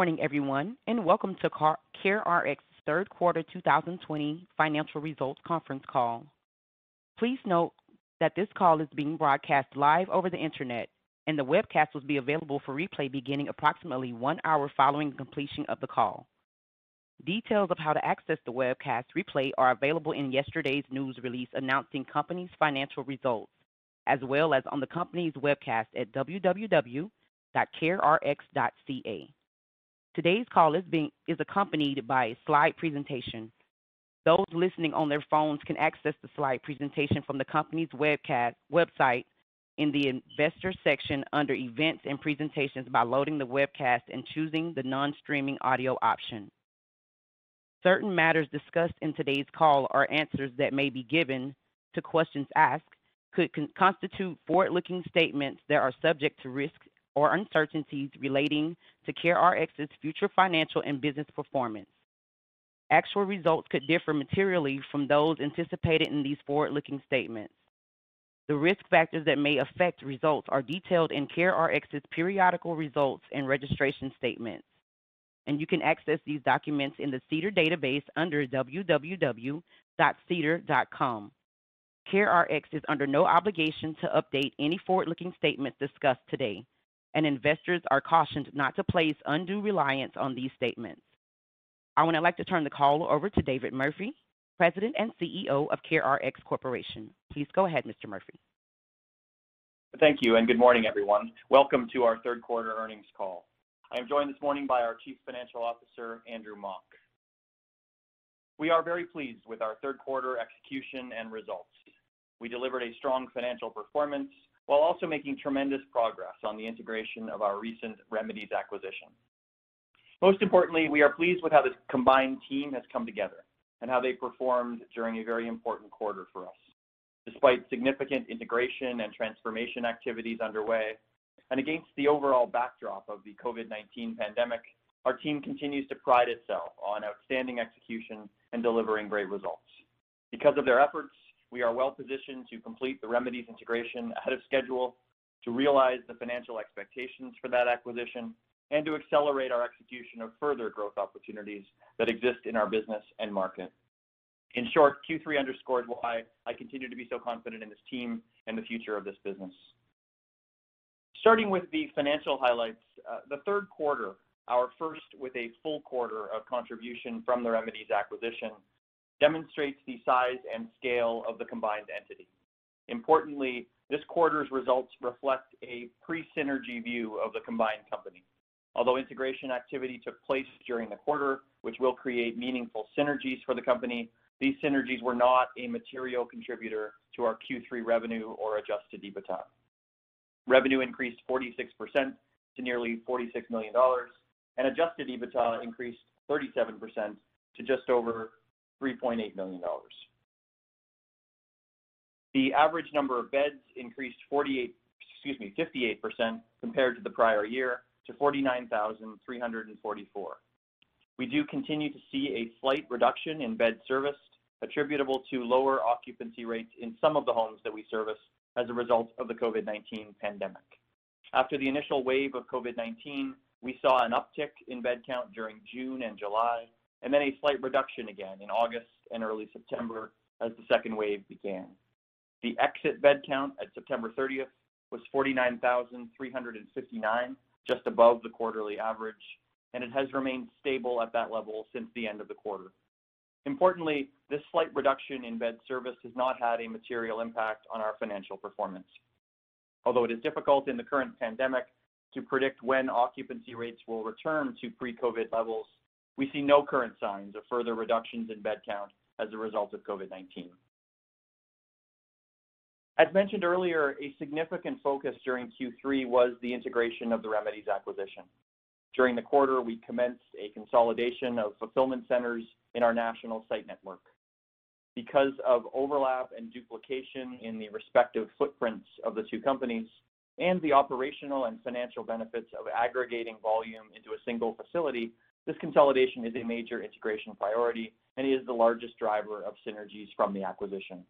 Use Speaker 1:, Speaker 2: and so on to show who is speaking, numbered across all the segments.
Speaker 1: Morning, everyone, and welcome to CareRx's third quarter 2020 financial results conference call. Please note that this call is being broadcast live over the internet, and the webcast will be available for replay beginning approximately one hour following completion of the call. Details of how to access the webcast replay are available in yesterday's news release announcing company's financial results, as well as on the company's webcast at www.carerx.ca. Today's call is being, is accompanied by a slide presentation. Those listening on their phones can access the slide presentation from the company's webcast, website in the investor section under Events and Presentations by loading the webcast and choosing the non-streaming audio option. Certain matters discussed in today's call or answers that may be given to questions asked could constitute forward-looking statements that are subject to risks or uncertainties relating to CareRx's future financial and business performance. Actual results could differ materially from those anticipated in these forward-looking statements. The risk factors that may affect results are detailed in CareRx's periodical results and registration statements, and you can access these documents in the SEDAR database under www.sedar.com. CareRx is under no obligation to update any forward-looking statements discussed today, and investors are cautioned not to place undue reliance on these statements. I would now like to turn the call over to David Murphy, President and CEO of CareRx Corporation. Please go ahead, Mr. Murphy.
Speaker 2: Thank you, and good morning, everyone. Welcome to our third quarter earnings call. I am joined this morning by our Chief Financial Officer, Andrew Mok. We are very pleased with our third quarter execution and results. We delivered a strong financial performance while also making tremendous progress on the integration of our recent Remedy's acquisition. Most importantly, we are pleased with how this combined team has come together and how they performed during a very important quarter for us. Despite significant integration and transformation activities underway, and against the overall backdrop of the COVID-19 pandemic, our team continues to pride itself on outstanding execution and delivering great results. Because of their efforts, we are well-positioned to complete the Remedy's integration ahead of schedule, to realize the financial expectations for that acquisition, and to accelerate our execution of further growth opportunities that exist in our business and market. In short, Q3 underscores why I continue to be so confident in this team and the future of this business. Starting with the financial highlights, uh, the third quarter, our first with a full quarter of contribution from the Remedy's acquisition, demonstrates the size and scale of the combined entity. Importantly, this quarter's results reflect a pre-synergy view of the combined company. Although integration activity took place during the quarter, which will create meaningful synergies for the company, these synergies were not a material contributor to our Q3 revenue or adjusted EBITDA. Revenue increased 46% to nearly 46 million dollars, and adjusted EBITDA increased 37% to just over 3.8 million dollars. The average number of beds increased 58% compared to the prior year to 49,344. We do continue to see a slight reduction in beds serviced attributable to lower occupancy rates in some of the homes that we service as a result of the COVID-19 pandemic. After the initial wave of COVID-19, we saw an uptick in bed count during June and July, and then a slight reduction again in August and early September as the second wave began. The exit bed count at September 30th was 49,359, just above the quarterly average, and it has remained stable at that level since the end of the quarter. Importantly, this slight reduction in bed service has not had a material impact on our financial performance. Although it is difficult in the current pandemic to predict when occupancy rates will return to pre-COVID levels, we see no current signs of further reductions in bed count as a result of COVID-19. As mentioned earlier, a significant focus during Q3 was the integration of the Remedy's acquisition. During the quarter, we commenced a consolidation of fulfillment centers in our national site network. Because of overlap and duplication in the respective footprints of the two companies and the operational and financial benefits of aggregating volume into a single facility, this consolidation is a major integration priority and is the largest driver of synergies from the acquisition.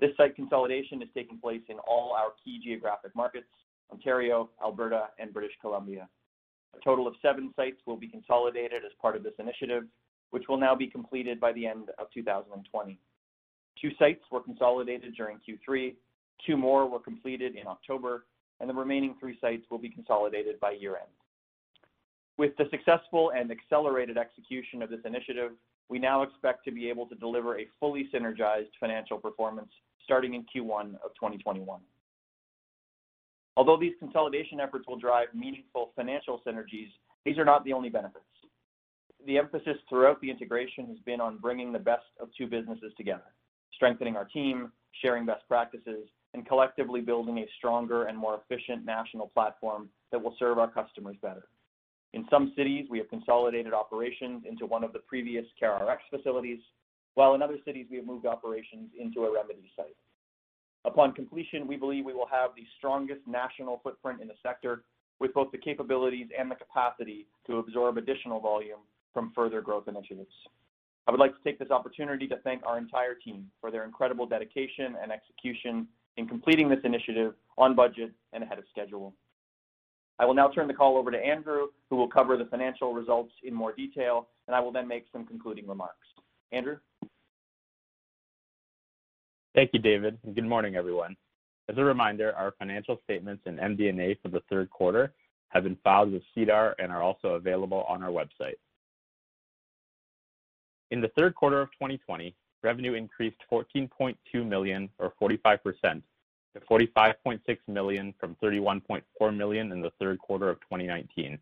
Speaker 2: This site consolidation is taking place in all our key geographic markets, Ontario, Alberta, and British Columbia. A total of seven sites will be consolidated as part of this initiative, which will now be completed by the end of 2020. Two sites were consolidated during Q3, two more were completed in October, and the remaining three sites will be consolidated by year-end. With the successful and accelerated execution of this initiative, we now expect to be able to deliver a fully synergized financial performance starting in Q1 of 2021. Although these consolidation efforts will drive meaningful financial synergies, these are not the only benefits. The emphasis throughout the integration has been on bringing the best of two businesses together, strengthening our team, sharing best practices, and collectively building a stronger and more efficient national platform that will serve our customers better. In some cities, we have consolidated operations into one of the previous CareRx facilities, while in other cities, we have moved operations into a Remedy site. Upon completion, we believe we will have the strongest national footprint in the sector with both the capabilities and the capacity to absorb additional volume from further growth initiatives. I would like to take this opportunity to thank our entire team for their incredible dedication and execution in completing this initiative on budget and ahead of schedule. I will now turn the call over to Andrew, who will cover the financial results in more detail, and I will then make some concluding remarks. Andrew?
Speaker 3: Thank you, David, and good morning, everyone. As a reminder, our financial statements and MD&A for the third quarter have been filed with SEDAR and are also available on our website. In the third quarter of 2020, revenue increased 14.2 million or 45% to 45.6 million from 31.4 million in the third quarter of 2019.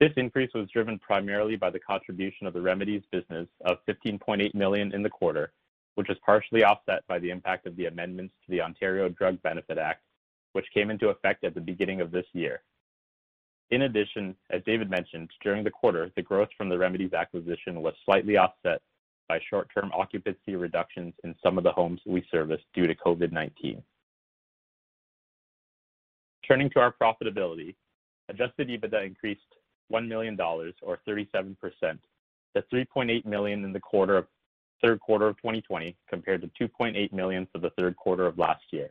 Speaker 3: This increase was driven primarily by the contribution of the Remedy's business of 15.8 million in the quarter, which was partially offset by the impact of the amendments to the Ontario Drug Benefit Act, which came into effect at the beginning of this year. In addition, as David mentioned, during the quarter, the growth from the Remedy's acquisition was slightly offset by short-term occupancy reductions in some of the homes we service due to COVID-19. Turning to our profitability, adjusted EBITDA increased 1 million dollars or 37% to 3.8 million in the quarter of, third quarter of 2020 compared to 2.8 million for the third quarter of last year.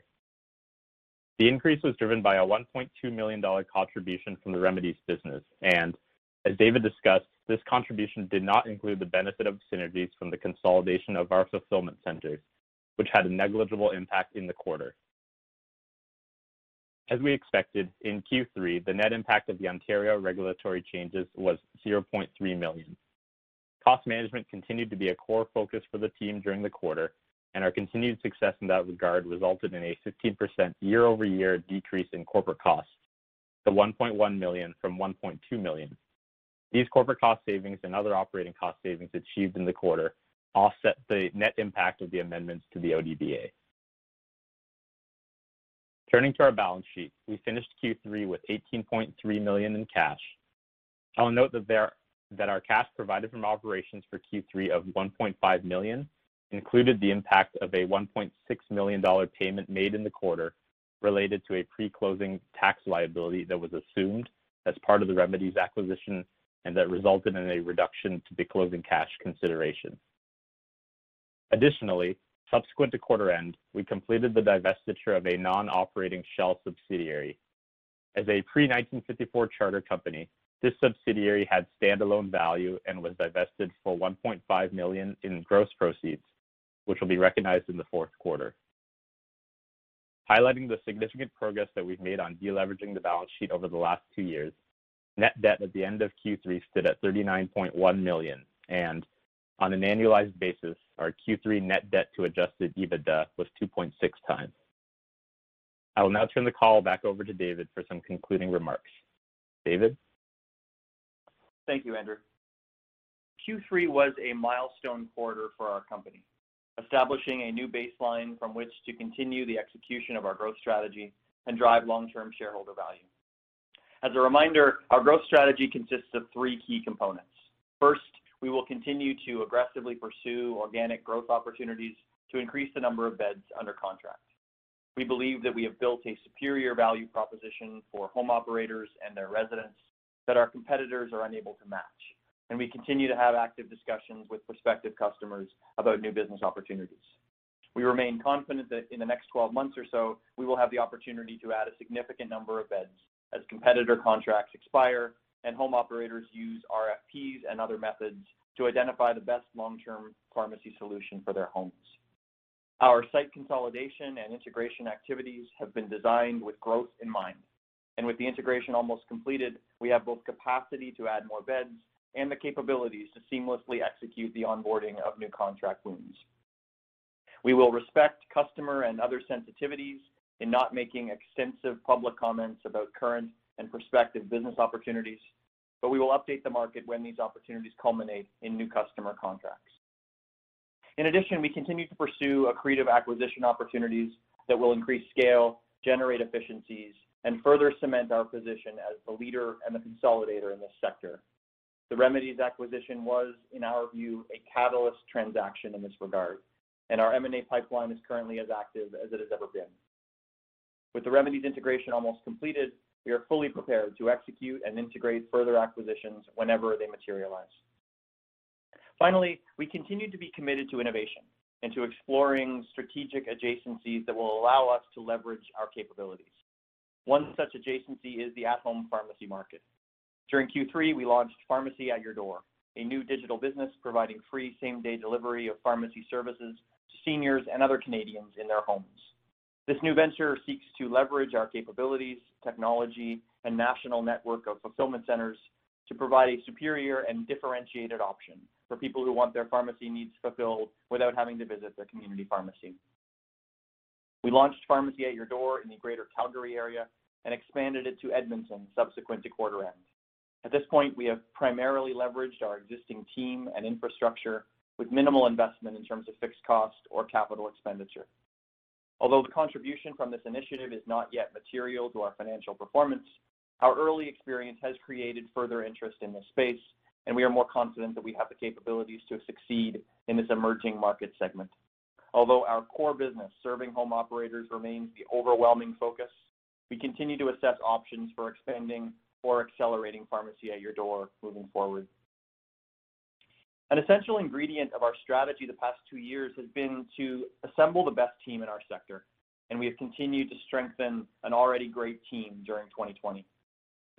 Speaker 3: The increase was driven by a 1.2 million dollar contribution from the Remedy's business, and as David discussed, this contribution did not include the benefit of synergies from the consolidation of our fulfillment centers, which had a negligible impact in the quarter. As we expected, in Q3, the net impact of the Ontario regulatory changes was 0.3 million. Cost management continued to be a core focus for the team during the quarter, and our continued success in that regard resulted in a 15% year-over-year decrease in corporate costs to 1.1 million from 1.2 million. These corporate cost savings and other operating cost savings achieved in the quarter offset the net impact of the amendments to the ODBA. Turning to our balance sheet, we finished Q3 with 18.3 million in cash. I'll note that our cash provided from operations for Q3 of 1.5 million included the impact of a 1.6 million dollar payment made in the quarter related to a pre-closing tax liability that was assumed as part of the Remedy's acquisition and that resulted in a reduction to the closing cash consideration. Additionally, subsequent to quarter end, we completed the divestiture of a non-operating shell subsidiary. As a pre-1954 charter company, this subsidiary had standalone value and was divested for 1.5 million in gross proceeds, which will be recognized in the fourth quarter. Highlighting the significant progress that we've made on deleveraging the balance sheet over the last two years, net debt at the end of Q3 stood at 39.1 million, and on an annualized basis, our Q3 net debt to adjusted EBITDA was 2.6 times. I will now turn the call back over to David for some concluding remarks. David?
Speaker 2: Thank you, Andrew. Q3 was a milestone quarter for our company, establishing a new baseline from which to continue the execution of our growth strategy and drive long-term shareholder value. As a reminder, our growth strategy consists of three key components. First, we will continue to aggressively pursue organic growth opportunities to increase the number of beds under contract. We believe that we have built a superior value proposition for home operators and their residents that our competitors are unable to match, and we continue to have active discussions with prospective customers about new business opportunities. We remain confident that in the next 12 months or so, we will have the opportunity to add a significant number of beds as competitor contracts expire and home operators use RFPs and other methods to identify the best long-term pharmacy solution for their homes. Our site consolidation and integration activities have been designed with growth in mind. And with the integration almost completed, we have both capacity to add more beds and the capabilities to seamlessly execute the onboarding of new contract wins. We will respect customer and other sensitivities in not making extensive public comments about current and prospective business opportunities, but we will update the market when these opportunities culminate in new customer contracts. In addition, we continue to pursue accretive acquisition opportunities that will increase scale, generate efficiencies, and further cement our position as the leader and the consolidator in this sector. The Remedy's acquisition was, in our view, a catalyst transaction in this regard, and our M&A pipeline is currently as active as it has ever been. With the Remedy's integration almost completed, we are fully prepared to execute and integrate further acquisitions whenever they materialize. Finally, we continue to be committed to innovation and to exploring strategic adjacencies that will allow us to leverage our capabilities. One such adjacency is the at-home pharmacy market. During Q3, we launched Pharmacy at Your Door, a new digital business providing free same-day delivery of pharmacy services to seniors and other Canadians in their homes. This new venture seeks to leverage our capabilities, technology, and national network of fulfillment centers to provide a superior and differentiated option for people who want their pharmacy needs fulfilled without having to visit their community pharmacy. We launched Pharmacy at Your Door in the Greater Calgary area and expanded it to Edmonton subsequent to quarter end. At this point, we have primarily leveraged our existing team and infrastructure with minimal investment in terms of fixed cost or capital expenditure. Although the contribution from this initiative is not yet material to our financial performance, our early experience has created further interest in this space, and we are more confident that we have the capabilities to succeed in this emerging market segment. Although our core business, serving home operators, remains the overwhelming focus, we continue to assess options for expanding or accelerating Pharmacy at Your Door moving forward. An essential ingredient of our strategy the past two years has been to assemble the best team in our sector, and we have continued to strengthen an already great team during 2020.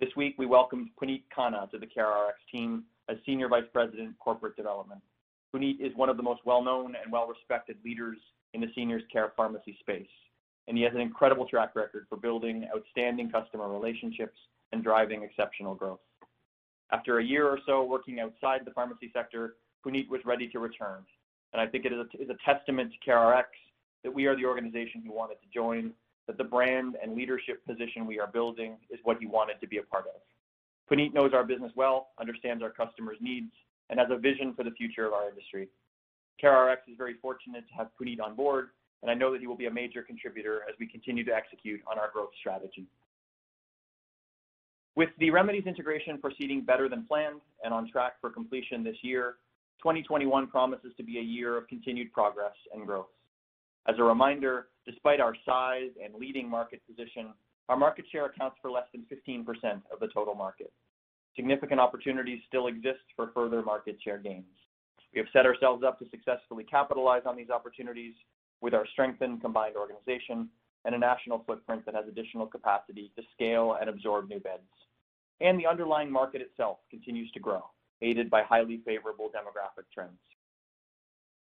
Speaker 2: This week, we welcomed Puneet Khanna to the CareRx team as Senior Vice President, Corporate Development. Puneet is one of the most well-known and well-respected leaders in the seniors care pharmacy space, and he has an incredible track record for building outstanding customer relationships and driving exceptional growth. After a year or so working outside the pharmacy sector, Puneet was ready to return, and I think it is a testament to CareRx that we are the organization he wanted to join, that the brand and leadership position we are building is what he wanted to be a part of. Puneet knows our business well, understands our customers' needs, and has a vision for the future of our industry. CareRx is very fortunate to have Puneet on board, and I know that he will be a major contributor as we continue to execute on our growth strategy. With the Remedy's integration proceeding better than planned and on track for completion this year, 2021 promises to be a year of continued progress and growth. As a reminder, despite our size and leading market position, our market share accounts for less than 15% of the total market. Significant opportunities still exist for further market share gains. We have set ourselves up to successfully capitalize on these opportunities with our strengthened combined organization and a national footprint that has additional capacity to scale and absorb new beds. And the underlying market itself continues to grow, aided by highly favorable demographic trends.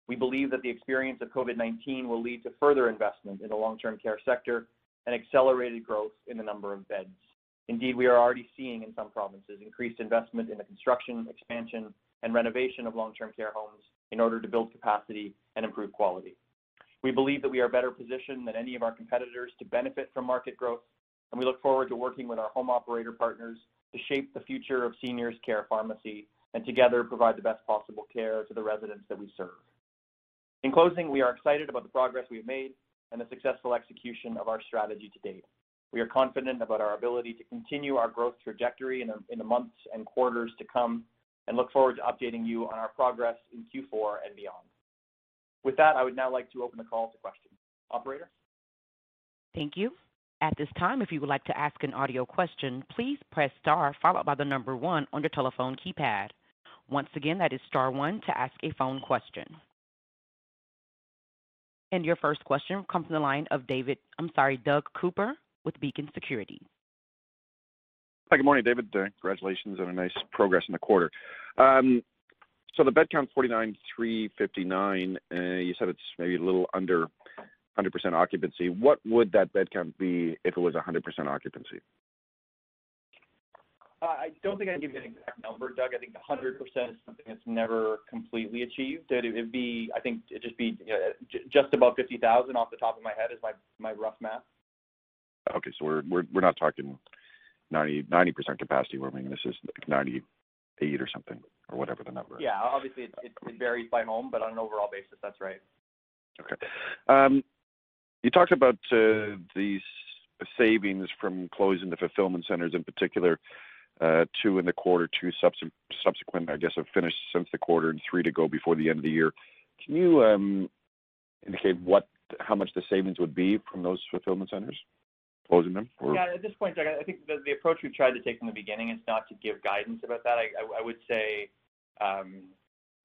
Speaker 2: We believe that the experience of COVID-19 will lead to further investment in the long-term care sector and accelerated growth in the number of beds. Indeed, we are already seeing in some provinces increased investment in the construction, expansion, and renovation of long-term care homes in order to build capacity and improve quality. We believe that we are better positioned than any of our competitors to benefit from market growth, and we look forward to working with our home operator partners to shape the future of seniors care pharmacy and together provide the best possible care to the residents that we serve. In closing, we are excited about the progress we have made and the successful execution of our strategy to date. We are confident about our ability to continue our growth trajectory in the months and quarters to come and look forward to updating you on our progress in Q4 and beyond. With that, I would now like to open the call to questions. Operator?
Speaker 1: Thank you. At this time, if you would like to ask an audio question, please press star followed by the number one on your telephone keypad. Once again, that is star one to ask a phone question. And Your first question comes from the line of David, I'm sorry, Doug Cooper with Beacon Securities.
Speaker 4: Hi, good morning, David. Uh, congratulations on a nice progress in the quarter. Um, so the bed count 49,359, uh, you said it's maybe a little under 100% occupancy. What would that bed count be if it was 100% occupancy?
Speaker 2: Uh, I don't think I can give you an exact number, Doug. I think 100% is something that's never completely achieved. It, would be, I think, it'd just be you know, j- just above 50,000 off the top of my head is my, my rough math.
Speaker 4: Okay, so we're we're we're not talking 90 percent capacity. We're I this is 90 eight or something or whatever the number is.
Speaker 2: Yeah. Obviously, it, it, it varies by home, but on an overall basis, that's right.
Speaker 4: Okay. Um, you talked about uh, these savings from closing the fulfillment centers in particular, uh, two in the quarter, two subsequent, I guess, have finished since the quarter and three to go before the end of the year. Can you um, indicate what, how much the savings would be from those fulfillment centers? Closing them?
Speaker 2: Yeah. At this point, Doug, I think the approach we've tried to take from the beginning is not to give guidance about that. I would say, um,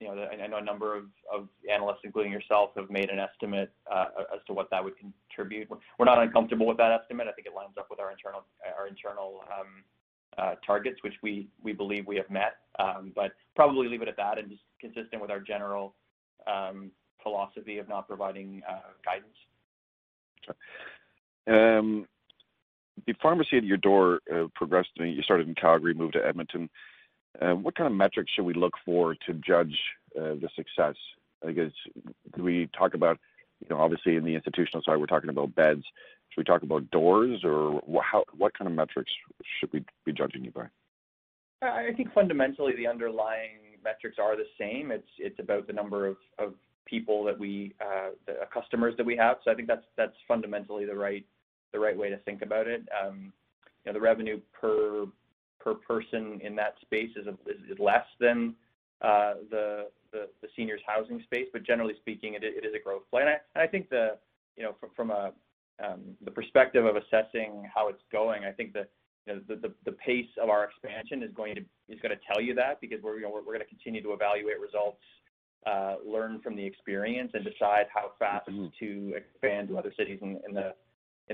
Speaker 2: you know, I know a number of analysts, including yourself, have made an estimate uh, as to what that would contribute. We're not uncomfortable with that estimate. I think it lines up with our internal um, uh, targets, which we believe we have met. Um but probably leave it at that and just consistent with our general um, philosophy of not providing uh,
Speaker 4: guidance. The pharmacy at your door uh, progressed. You started in Calgary, moved to Edmonton. Uh, what kind of metrics should we look for to judge uh, the success? I guess, do we talk about, you know, obviously in the institutional side, we're talking about beds. Should we talk about doors, or what kind of metrics should we be judging you by?
Speaker 2: I think fundamentally the underlying metrics are the same. It's it's about the number of of people that we, uh, the customers that we have. So I think that's that's fundamentally the right way to think about it. Um, you know, The revenue per per person in that space is less than uh, the the seniors housing space. But generally speaking, it is a growth play. And I I think the you know from a um, the perspective of assessing how it's going, I think the the, the pace of our expansion is going to is going to tell you that because we're going to continue to evaluate results, uh, learn from the experience, and decide how fast mm-hmm. to expand to other cities in the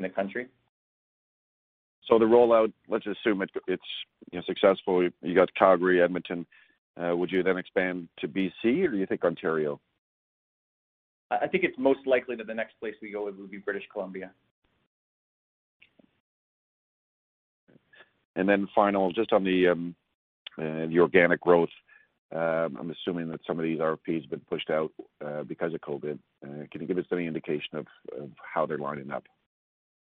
Speaker 2: country.
Speaker 4: So the rollout, let's assume it's successful. You got Calgary, Edmonton. Uh, would you then expand to B.C., or do you think Ontario?
Speaker 2: I think it's most likely that the next place we go would be British Columbia.
Speaker 4: And then final, just on the um, uh, the organic growth. Um, I'm assuming that some of these RFPs have been pushed out uh, because of COVID. Can you give us any indication of how they're lining up?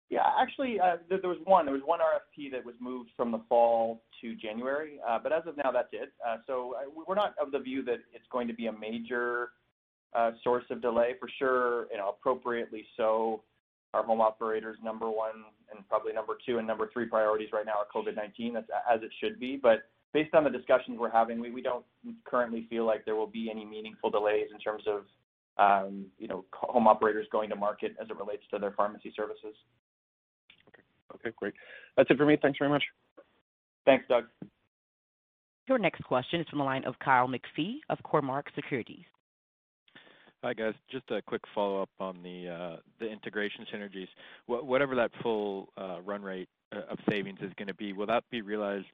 Speaker 2: Yeah. Actually, uh, there there was one There was one RFP that was moved from the fall to January. Uh, but as of now, that's it. Uh, so uh, we're not of the view that it's going to be a major source of delay. For sure, you know, appropriately so, our home operators' number one and probably number two and number three priorities right now are COVID-19. That's as it should be. But based on the discussions we're having, we we don't currently feel like there will be any meaningful delays in terms of um, you know home operators going to market as it relates to their pharmacy services.
Speaker 4: Okay, great. That's it for me. Thanks very much.
Speaker 2: Thanks, Doug.
Speaker 1: Your next question is from the line of Kyle McPhee of Cormark Securities.
Speaker 5: Hi, guys. Just a quick follow-up on the integration synergies. Whatever that full uh, run rate uh, of savings is going to be, will that be realized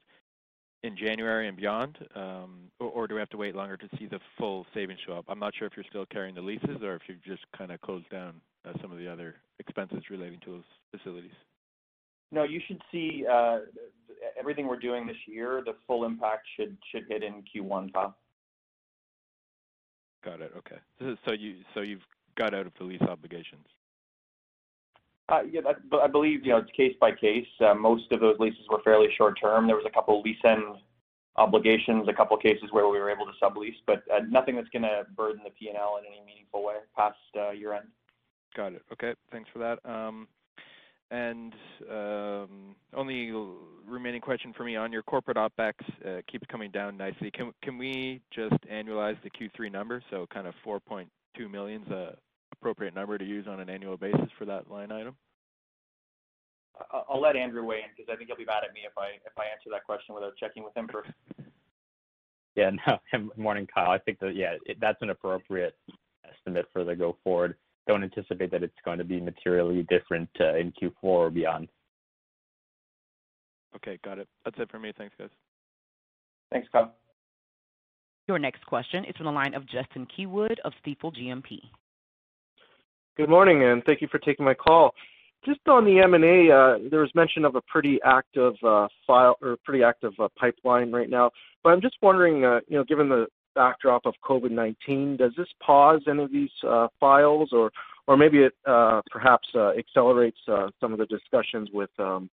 Speaker 5: in January and beyond? Um, or do we have to wait longer to see the full savings show up? I'm not sure if you're still carrying the leases or if you've just kind of closed down uh, some of the other expenses relating to those facilities.
Speaker 2: No, you should see uh, everything we're doing this year, the full impact should should hit in Q1, Kyle.
Speaker 5: Got it. Okay. Is, so You've got out of the lease obligations?
Speaker 2: Uh, yeah. I believe you know it's case by case. Uh, most of those leases were fairly short-term. There was a couple lease end obligations, a couple cases where we were able to sublease, but nothing that's going to burden the P&L in any meaningful way past year-end.
Speaker 5: Got it. Okay. Thanks for that. Um, And um, only remaining question for me on your corporate OpEx uh, keeps coming down nicely. Can we just annualize the Q3 number? So kind of 4.2 million is a appropriate number to use on an annual basis for that line item?
Speaker 2: I'll let Andrew weigh in because I think he'll be mad at me if I if I answer that question without checking with him first.
Speaker 3: Yeah. No. Morning, Kyle. I think that, yeah, that's an appropriate estimate for the go forward. Don't anticipate that it's going to be materially different uh, in Q4 or beyond.
Speaker 5: Okay. Got it. That's it for me. Thanks, guys.
Speaker 2: Thanks, Kyle.
Speaker 1: Your next question is from the line of Justin Keywood of Stifel GMP.
Speaker 6: Good morning, and thank you for taking my call. Just on the M&A, uh, there was mention of a pretty active uh, file or pretty active pipeline right now. But I'm just wondering, you know, given the backdrop of COVID-19, does this pause any of these uh, files or maybe it uh, perhaps uh, accelerates some of the discussions with, um,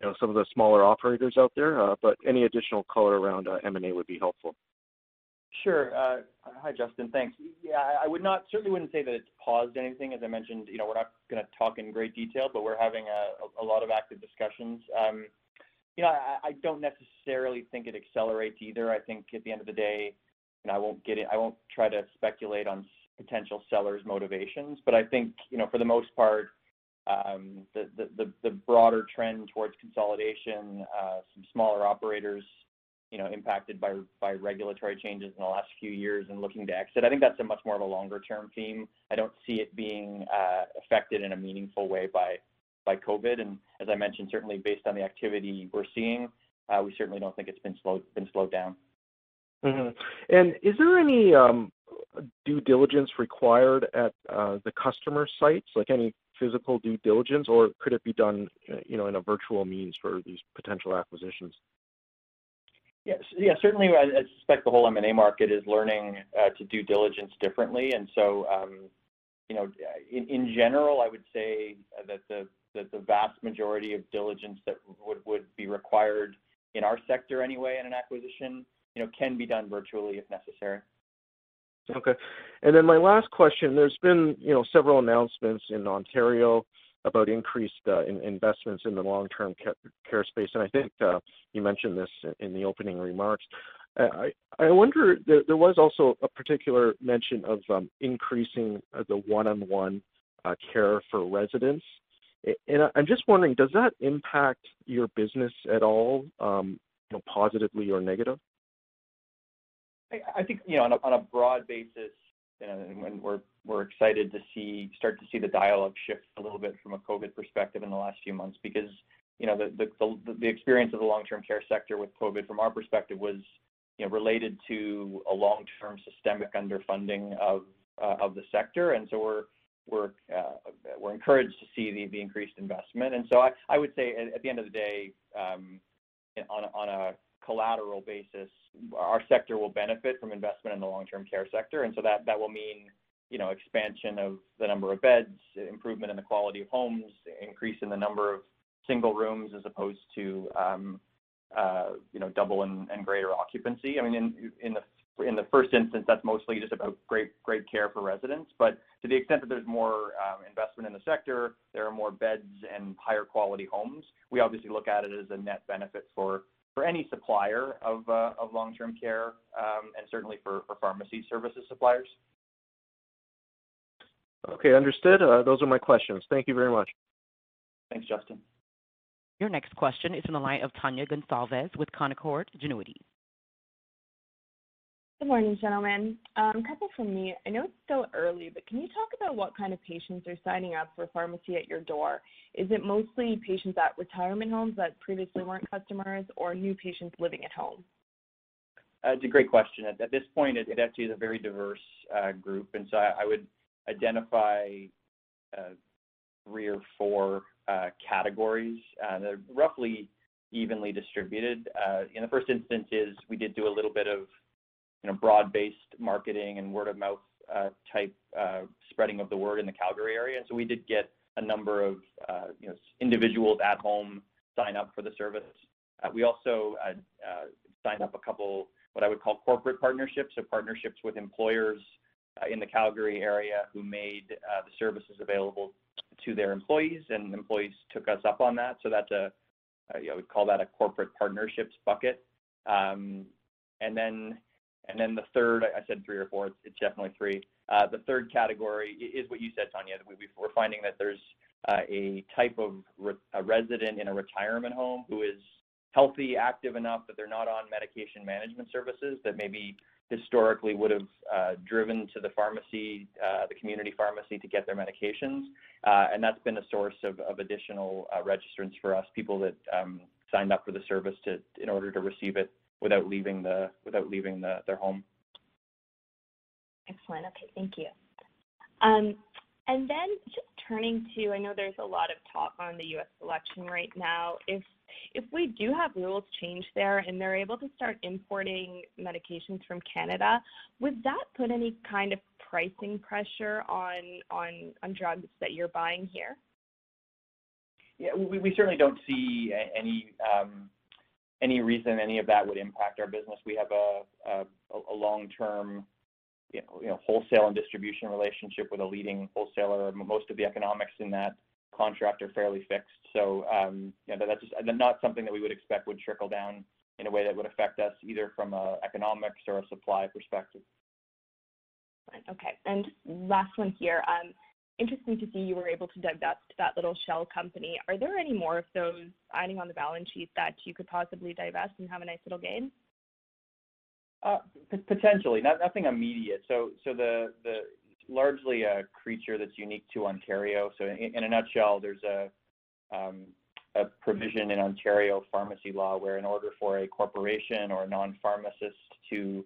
Speaker 6: you know, some of the smaller operators out there? But any additional color around M&A would be helpful.
Speaker 2: Sure. Hi, Justin. Thanks. Yeah, I would not certainly wouldn't say that it's paused anything. As I mentioned, you know, we're not gonna talk in great detail, but we're having a lot of active discussions. Um, you know, I don't necessarily think it accelerates either. I think at the end of the day, and I won't get it. I won't try to speculate on potential sellers' motivations. But I think, you know, for the most part, um, the the the broader trend towards consolidation, uh, some smaller operators, you know, impacted by by regulatory changes in the last few years and looking to exit, I think that's a much more of a longer term theme. I don't see it being uh, affected in a meaningful way by by COVID. And as I mentioned, certainly based on the activity we're seeing, uh, we certainly don't think it's been slowed been slowed down. Mm-hmm.
Speaker 6: And is there any um, due diligence required at uh, the customer sites, like any physical due diligence, or could it be done, uh, you know, in a virtual means for these potential acquisitions?
Speaker 2: Yes. Yeah, certainly I suspect the whole M&A market is learning uh, to do diligence differently. And so um, you know, in general, I would say that the vast majority of diligence that would be required in our sector anyway in an acquisition, you know, can be done virtually if necessary.
Speaker 6: Okay. And then My last question, there's been, you know, several announcements in Ontario about increased uh, investments in the long-term care space, and I think uh, you mentioned this in the opening remarks. Uh, I I wonder, there was also a particular mention of um, increasing the one-on-one care for residents. And I'm just wondering, does that impact your business at all, um, you know, positively or negative?
Speaker 2: I think, you know, on a broad basis, you know, and we're we're excited to see, start to see the dialogue shift a little bit from a COVID perspective in the last few months because, you know, the the, the experience of the long-term care sector with COVID from our perspective was, you know, related to a long-term systemic underfunding of uh, of the sector. And so we're we're uh, we're encouraged to see the the increased investment. And so I I would say at the end of the day, um, on on a collateral basis, our sector will benefit from investment in the long-term care sector. And so that that will mean, you know, expansion of the number of beds, improvement in the quality of homes, increase in the number of single rooms as opposed to, um, uh, you know, double and greater occupancy. I mean, in in the first instance, that's mostly just about great great care for residents. But to the extent that there's more um, investment in the sector, there are more beds and higher quality homes. We obviously look at it as a net benefit for any supplier of uh, of long-term care, um, and certainly for for pharmacy services suppliers.
Speaker 6: Okay. Understood. Uh, those are my questions. Thank you very much.
Speaker 2: Thanks, Justin.
Speaker 1: Your next question is from the line of Tanya Gonsalves with Canaccord Genuity.
Speaker 7: Good morning, gentlemen. A couple from me. I know it's still early, but can you talk about what kind of patients are signing up for pharmacy at your door? Is it mostly patients at retirement homes that previously weren't customers or new patients living at home?
Speaker 2: Uh, it's a great question. At this point, it actually is a very diverse uh, group. And so I would identify uh, three or four categories. They're roughly evenly distributed. In the first instance, we did do a little bit of, you know, broad-based marketing and word of mouth uh, type uh, spreading of the word in the Calgary area. So we did get a number of, uh, you know, individuals at home sign up for the service. We also signed up a couple, what I would call corporate partnerships. So partnerships with employers in the Calgary area who made the services available to their employees, and employees took us up on that. So that's a, a I would call that a corporate partnerships bucket. Um, and then and then the third, I said three or four. It's, definitely three. Uh, the third category is what you said, Tanya. We, we're finding that there's uh, a type of re- a resident in a retirement home who is healthy, active enough that they're not on medication management services that maybe historically would have uh, driven to the pharmacy, uh, the community pharmacy to get their medications. Uh, and that's been a source of, of additional uh, registrants for us, people that um, signed up for the service to, in order to receive it without leaving the without leaving the, their home.
Speaker 7: Excellent. Okay, thank you. Um, and then just turning to, I know there's a lot of talk on the U.S. election right now. If if we do have rules change there and they're able to start importing medications from Canada, would that put any kind of pricing pressure on on on drugs that you're buying here?
Speaker 2: Yeah, we, we certainly don't see any um, any reason any of that would impact our business. We have a, long-term you know, wholesale and distribution relationship with a leading wholesaler. Most of the economics in that contract are fairly fixed. So, um, that's just not something that we would expect would trickle down in a way that would affect us either from a economics or a supply perspective.
Speaker 7: Okay. And last one here. Interesting to see you were able to divest that little shell company. Are there any more of those adding on the balance sheet that you could possibly divest and have a nice little gain?
Speaker 2: Uh, potentially, not nothing immediate. So, so the the largely a creature that's unique to Ontario. So, in, in a nutshell, there's a um, a provision in Ontario pharmacy law where, in order for a corporation or a non-pharmacist to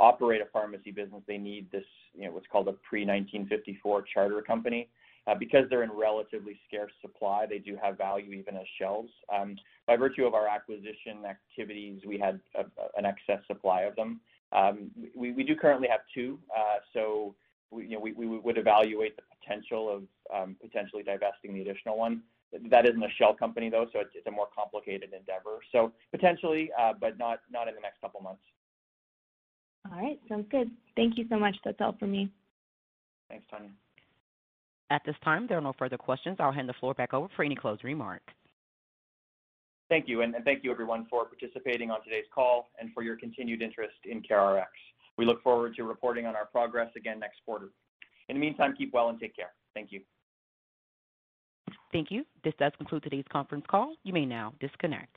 Speaker 2: operate a pharmacy business, they need this, you know, what's called a pre-1954 charter company. Uh, because they're in relatively scarce supply, they do have value even as shells. Um, by virtue of our acquisition activities, we had a, an excess supply of them. Um, we, we do currently have two, uh, so we, you know, we, we would evaluate the potential of um, potentially divesting the additional one. That isn't a shell company though, so it's, it's a more complicated endeavor. So potentially, uh, but not not in the next couple months.
Speaker 7: All right, sounds good. Thank you so much. That's all for me.
Speaker 2: Thanks, Tanya.
Speaker 1: At this time, there are no further questions. I'll hand the floor back over for any closing remarks.
Speaker 2: Thank you, and, and thank you everyone for participating on today's call and for your continued interest in CareRx. We look forward to reporting on our progress again next quarter. In the meantime, keep well and take care. Thank you.
Speaker 1: Thank you. This does conclude today's conference call. You may now disconnect.